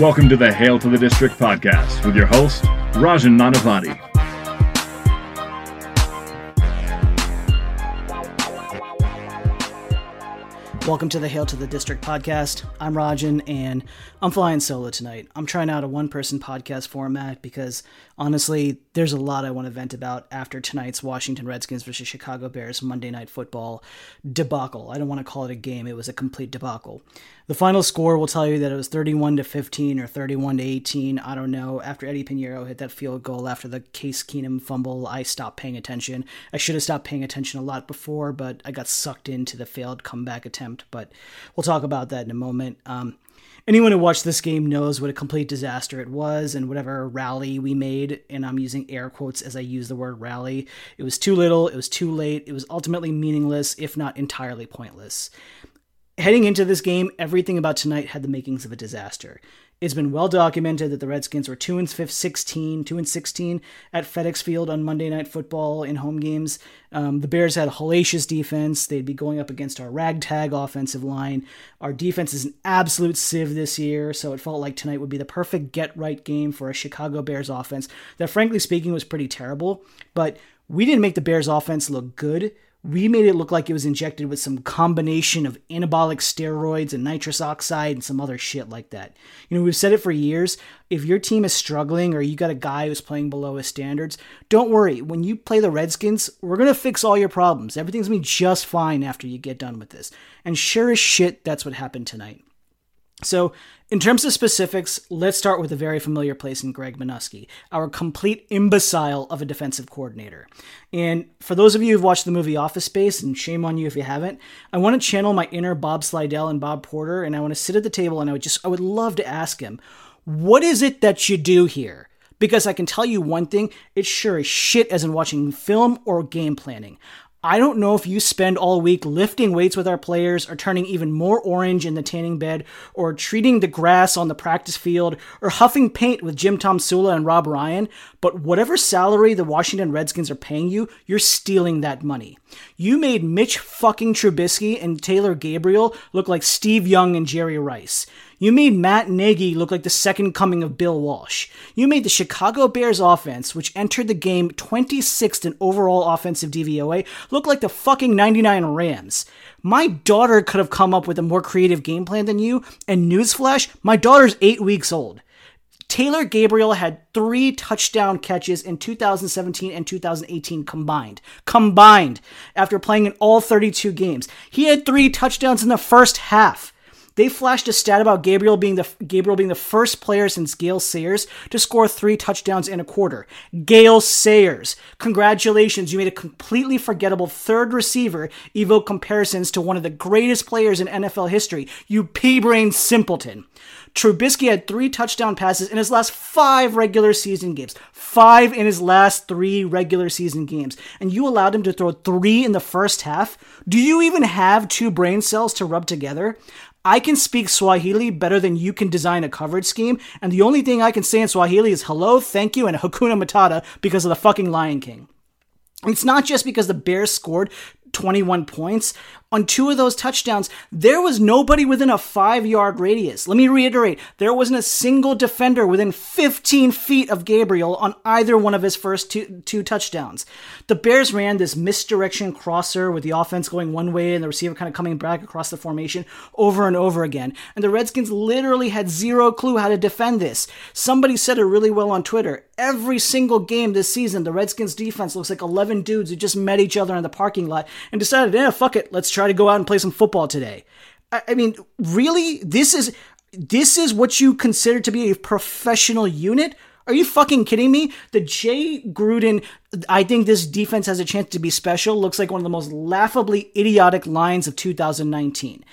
Welcome to the Hail to the District podcast with your host, Rajan Nanavati. Welcome to the Hail to the District podcast. I'm Rajan, and I'm flying solo tonight. I'm trying out a one person podcast format because honestly, there's a lot I want to vent about after tonight's Washington Redskins versus Chicago Bears Monday Night Football debacle. I don't want to call it a game, it was a complete debacle. The final score will tell you that it was 31 to 15 or 31 to 18. I don't know. After Eddie Piñeiro hit that field goal after the Case Keenum fumble, I stopped paying attention. I should have stopped paying attention a lot before, but I got sucked into the failed comeback attempt. But we'll talk about that in a moment. Um, anyone who watched this game knows what a complete disaster it was and whatever rally we made and i'm using air quotes as i use the word rally it was too little it was too late it was ultimately meaningless if not entirely pointless heading into this game, everything about tonight had the makings of a disaster. It's been well documented that the Redskins were 2 and 16, 2 and 16 at FedEx Field on Monday Night Football in home games. Um, the Bears had a hellacious defense. They'd be going up against our ragtag offensive line. Our defense is an absolute sieve this year, so it felt like tonight would be the perfect get right game for a Chicago Bears offense that, frankly speaking, was pretty terrible. But we didn't make the Bears offense look good we made it look like it was injected with some combination of anabolic steroids and nitrous oxide and some other shit like that. You know, we've said it for years. If your team is struggling or you got a guy who's playing below his standards, don't worry. When you play the Redskins, we're going to fix all your problems. Everything's going to be just fine after you get done with this. And sure as shit, that's what happened tonight. So, in terms of specifics, let's start with a very familiar place in Greg Manusky, our complete imbecile of a defensive coordinator. And for those of you who've watched the movie Office Space, and shame on you if you haven't, I want to channel my inner Bob Slydell and Bob Porter, and I want to sit at the table and I would just, I would love to ask him, what is it that you do here? Because I can tell you one thing, it's sure as shit as in watching film or game planning. I don't know if you spend all week lifting weights with our players or turning even more orange in the tanning bed or treating the grass on the practice field or huffing paint with Jim Tomsula and Rob Ryan, but whatever salary the Washington Redskins are paying you, you're stealing that money. You made Mitch fucking Trubisky and Taylor Gabriel look like Steve Young and Jerry Rice. You made Matt Nagy look like the second coming of Bill Walsh. You made the Chicago Bears offense, which entered the game 26th in overall offensive DVOA, look like the fucking 99 Rams. My daughter could have come up with a more creative game plan than you, and newsflash, my daughter's eight weeks old. Taylor Gabriel had three touchdown catches in 2017 and 2018 combined. Combined after playing in all 32 games. He had three touchdowns in the first half. They flashed a stat about Gabriel being the Gabriel being the first player since Gale Sayers to score three touchdowns in a quarter. Gale Sayers, congratulations! You made a completely forgettable third receiver evoke comparisons to one of the greatest players in NFL history. You pea-brained simpleton. Trubisky had three touchdown passes in his last five regular season games. Five in his last three regular season games. And you allowed him to throw three in the first half? Do you even have two brain cells to rub together? I can speak Swahili better than you can design a coverage scheme, and the only thing I can say in Swahili is hello, thank you, and Hakuna Matata because of the fucking Lion King. It's not just because the Bears scored 21 points on two of those touchdowns, there was nobody within a five yard radius. Let me reiterate there wasn't a single defender within 15 feet of Gabriel on either one of his first two, two touchdowns. The Bears ran this misdirection crosser with the offense going one way and the receiver kind of coming back across the formation over and over again. And the Redskins literally had zero clue how to defend this. Somebody said it really well on Twitter. Every single game this season, the Redskins defense looks like 11 dudes who just met each other in the parking lot and decided, yeah, fuck it, let's try try to go out and play some football today. I, I mean, really? This is this is what you consider to be a professional unit? Are you fucking kidding me? The Jay Gruden, I think this defense has a chance to be special, looks like one of the most laughably idiotic lines of 2019.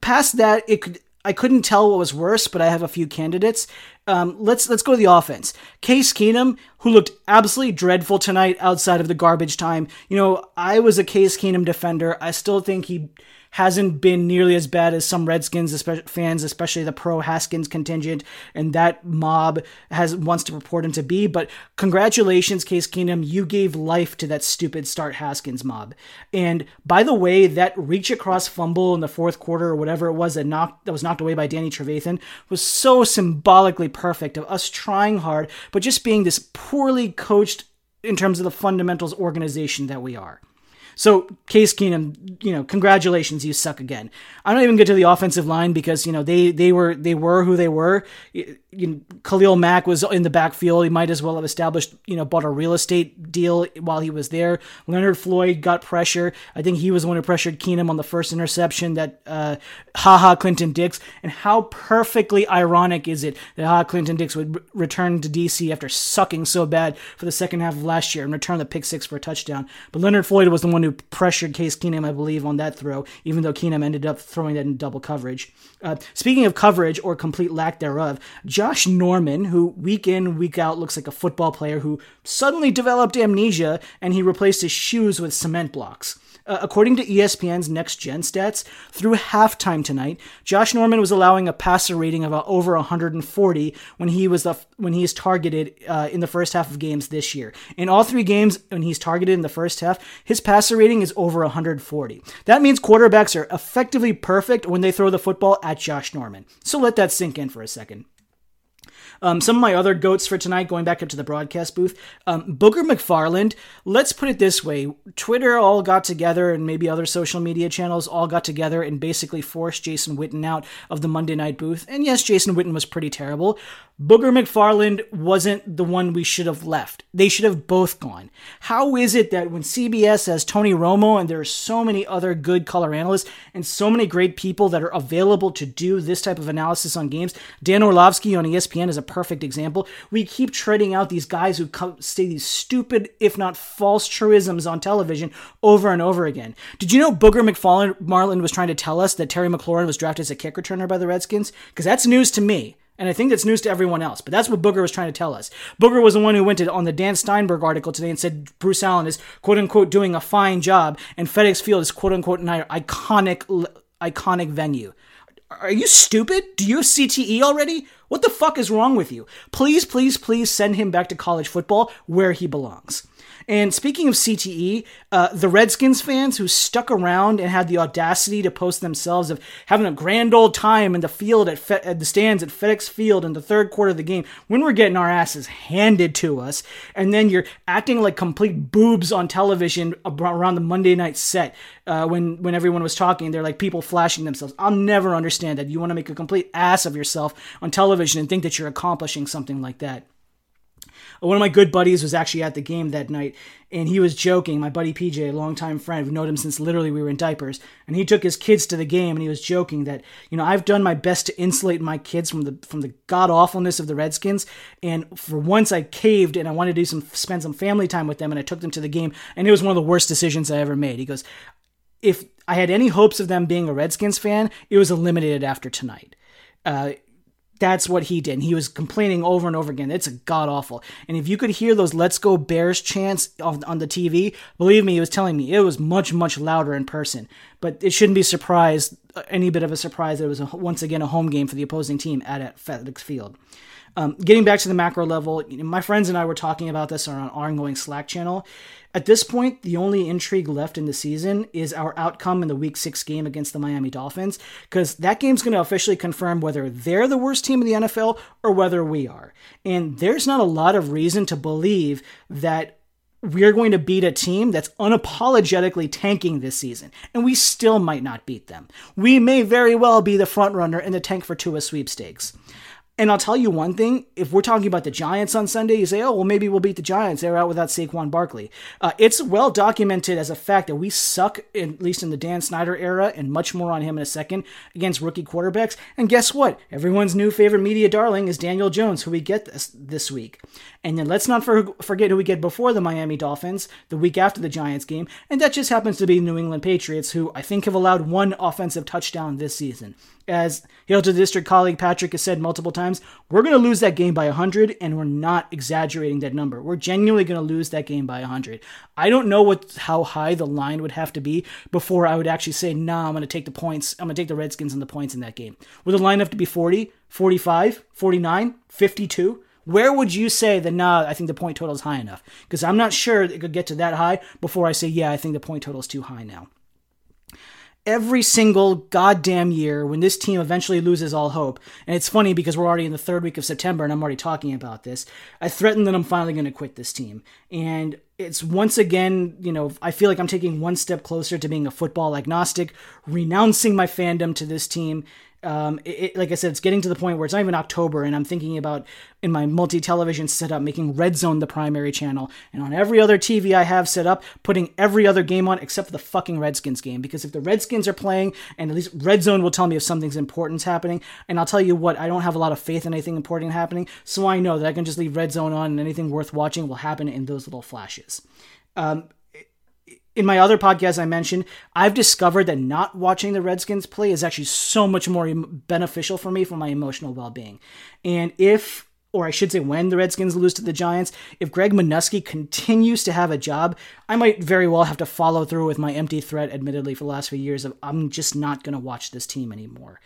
Past that, it could I couldn't tell what was worse, but I have a few candidates. Um, let's let's go to the offense. Case Keenum, who looked absolutely dreadful tonight outside of the garbage time. You know, I was a Case Keenum defender. I still think he hasn't been nearly as bad as some Redskins fans, especially the pro Haskins contingent, and that mob has wants to purport him to be. But congratulations, Case Keenum, you gave life to that stupid start Haskins mob. And by the way, that reach across fumble in the fourth quarter or whatever it was that knocked that was knocked away by Danny Trevathan was so symbolically perfect of us trying hard, but just being this poorly coached in terms of the fundamentals organization that we are. So Case Keenum, you know, congratulations, you suck again. I don't even get to the offensive line because you know they they were they were who they were. You Khalil Mack was in the backfield. He might as well have established you know bought a real estate deal while he was there. Leonard Floyd got pressure. I think he was the one who pressured Keenum on the first interception that uh, Ha Ha Clinton-Dix. And how perfectly ironic is it that Ha Ha Clinton-Dix would return to DC after sucking so bad for the second half of last year and return the pick six for a touchdown. But Leonard Floyd was the one who who pressured Case Keenum, I believe, on that throw, even though Keenum ended up throwing that in double coverage. Uh, speaking of coverage or complete lack thereof, Josh Norman, who week in, week out looks like a football player who suddenly developed amnesia and he replaced his shoes with cement blocks. Uh, according to ESPN's Next Gen stats, through halftime tonight, Josh Norman was allowing a passer rating of uh, over 140 when he was the, when he is targeted uh, in the first half of games this year. In all three games, when he's targeted in the first half, his passer rating is over 140. That means quarterbacks are effectively perfect when they throw the football at Josh Norman. So let that sink in for a second. Um, some of my other goats for tonight, going back up to the broadcast booth, um, Booger McFarland. Let's put it this way: Twitter all got together, and maybe other social media channels all got together and basically forced Jason Witten out of the Monday night booth. And yes, Jason Witten was pretty terrible. Booger McFarland wasn't the one we should have left. They should have both gone. How is it that when CBS has Tony Romo and there are so many other good color analysts and so many great people that are available to do this type of analysis on games, Dan Orlovsky on ESPN is a perfect example. We keep treading out these guys who come, say these stupid, if not false, truisms on television over and over again. Did you know Booger McFarland was trying to tell us that Terry McLaurin was drafted as a kick returner by the Redskins? Because that's news to me. And I think that's news to everyone else, but that's what Booger was trying to tell us. Booger was the one who went to, on the Dan Steinberg article today and said Bruce Allen is quote unquote doing a fine job, and FedEx Field is quote unquote an iconic iconic venue. Are you stupid? Do you have CTE already? What the fuck is wrong with you? Please, please, please send him back to college football where he belongs. And speaking of CTE, uh, the Redskins fans who stuck around and had the audacity to post themselves of having a grand old time in the field at, Fe- at the stands at FedEx Field in the third quarter of the game when we're getting our asses handed to us, and then you're acting like complete boobs on television around the Monday night set uh, when when everyone was talking. They're like people flashing themselves. I'll never understand that. You want to make a complete ass of yourself on television and think that you're accomplishing something like that. One of my good buddies was actually at the game that night and he was joking my buddy pj a longtime friend we've known him since literally we were in diapers and he took his kids to the game and he was joking that you know i've done my best to insulate my kids from the from the god awfulness of the redskins and for once i caved and i wanted to do some spend some family time with them and i took them to the game and it was one of the worst decisions i ever made. He goes if i had any hopes of them being a redskins fan it was eliminated after tonight. Uh, that's what he did. And he was complaining over and over again. It's god awful. And if you could hear those "Let's Go Bears" chants on, on the TV, believe me, he was telling me it was much much louder in person. But it shouldn't be surprised any bit of a surprise that it was a, once again a home game for the opposing team at, at FedEx Field. Um, getting back to the macro level, my friends and I were talking about this on our ongoing Slack channel. At this point, the only intrigue left in the season is our outcome in the Week 6 game against the Miami Dolphins, because that game's going to officially confirm whether they're the worst team in the NFL or whether we are. And there's not a lot of reason to believe that we're going to beat a team that's unapologetically tanking this season, and we still might not beat them. We may very well be the front runner in the tank for Tua sweepstakes. And I'll tell you one thing: if we're talking about the Giants on Sunday, you say, "Oh, well, maybe we'll beat the Giants. They're out without Saquon Barkley." Uh, it's well documented as a fact that we suck, at least in the Dan Snyder era, and much more on him in a second against rookie quarterbacks. And guess what? Everyone's new favorite media darling is Daniel Jones, who we get this this week. And then let's not for, forget who we get before the Miami Dolphins, the week after the Giants game, and that just happens to be the New England Patriots, who I think have allowed one offensive touchdown this season. As Hail to the District colleague Patrick has said multiple times times. We're going to lose that game by 100, and we're not exaggerating that number. We're genuinely going to lose that game by 100. I don't know what how high the line would have to be before I would actually say, nah, I'm going to take the points. I'm going to take the Redskins and the points in that game. Would the line have to be 40, 45, 49, 52? Where would you say that, nah, I think the point total is high enough? Because I'm not sure it could get to that high before I say, yeah, I think the point total is too high now every single goddamn year when this team eventually loses all hope. And it's funny because we're already in the third week of September and I'm already talking about this. I threaten that I'm finally going to quit this team. And it's once again, you know, I feel like I'm taking one step closer to being a football agnostic, renouncing my fandom to this team um, it, it, like I said, it's getting to the point where it's not even October, and I'm thinking about in my multi television setup making Red Zone the primary channel, and on every other TV I have set up, putting every other game on except for the fucking Redskins game. Because if the Redskins are playing, and at least Red Zone will tell me if something's important's happening, and I'll tell you what, I don't have a lot of faith in anything important happening, so I know that I can just leave Red Zone on, and anything worth watching will happen in those little flashes. Um, in my other podcast I mentioned, I've discovered that not watching the Redskins play is actually so much more beneficial for me for my emotional well-being. And if or I should say when the Redskins lose to the Giants, if Greg Manusky continues to have a job, I might very well have to follow through with my empty threat, admittedly, for the last few years of I'm just not going to watch this team anymore.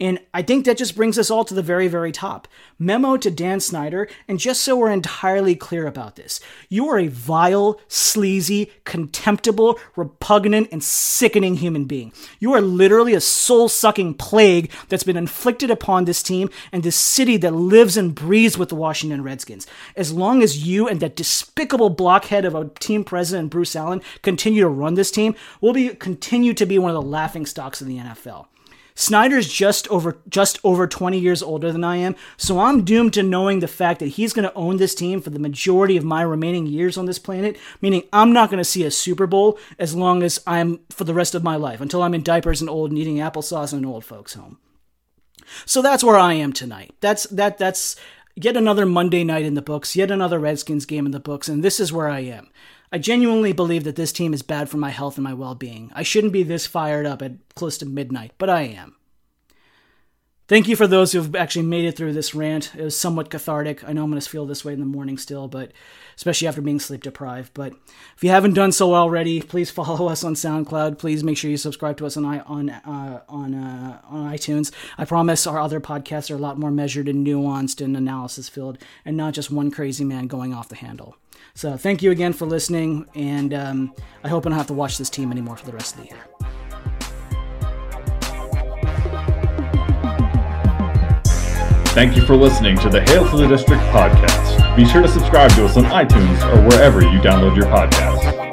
And I think that just brings us all to the very, very top. Memo to Dan Snyder, and just so we're entirely clear about this, you are a vile, sleazy, contemptible, repugnant, and sickening human being. You are literally a soul sucking plague that's been inflicted upon this team and this city that lives and breathes with the Washington Redskins. As long as you and that despicable blockhead of a team president, Bruce Allen, continue to run this team, we'll be continue to be one of the laughing stocks of the NFL. Snyder's just over just over 20 years older than I am, so I'm doomed to knowing the fact that he's going to own this team for the majority of my remaining years on this planet, meaning I'm not going to see a Super Bowl as long as I'm for the rest of my life until I'm in diapers and old and eating applesauce in an old folks home. So that's where I am tonight. That's that that's yet another Monday night in the books, yet another Redskins game in the books, and this is where I am. I genuinely believe that this team is bad for my health and my well being. I shouldn't be this fired up at close to midnight, but I am. Thank you for those who have actually made it through this rant. It was somewhat cathartic. I know I'm going to feel this way in the morning still, but especially after being sleep deprived. But if you haven't done so already, please follow us on SoundCloud. Please make sure you subscribe to us on on uh, on uh, on iTunes. I promise our other podcasts are a lot more measured and nuanced and analysis filled, and not just one crazy man going off the handle. So thank you again for listening, and um, I hope I don't have to watch this team anymore for the rest of the year. Thank you for listening to the Hail to the District podcast. Be sure to subscribe to us on iTunes or wherever you download your podcasts.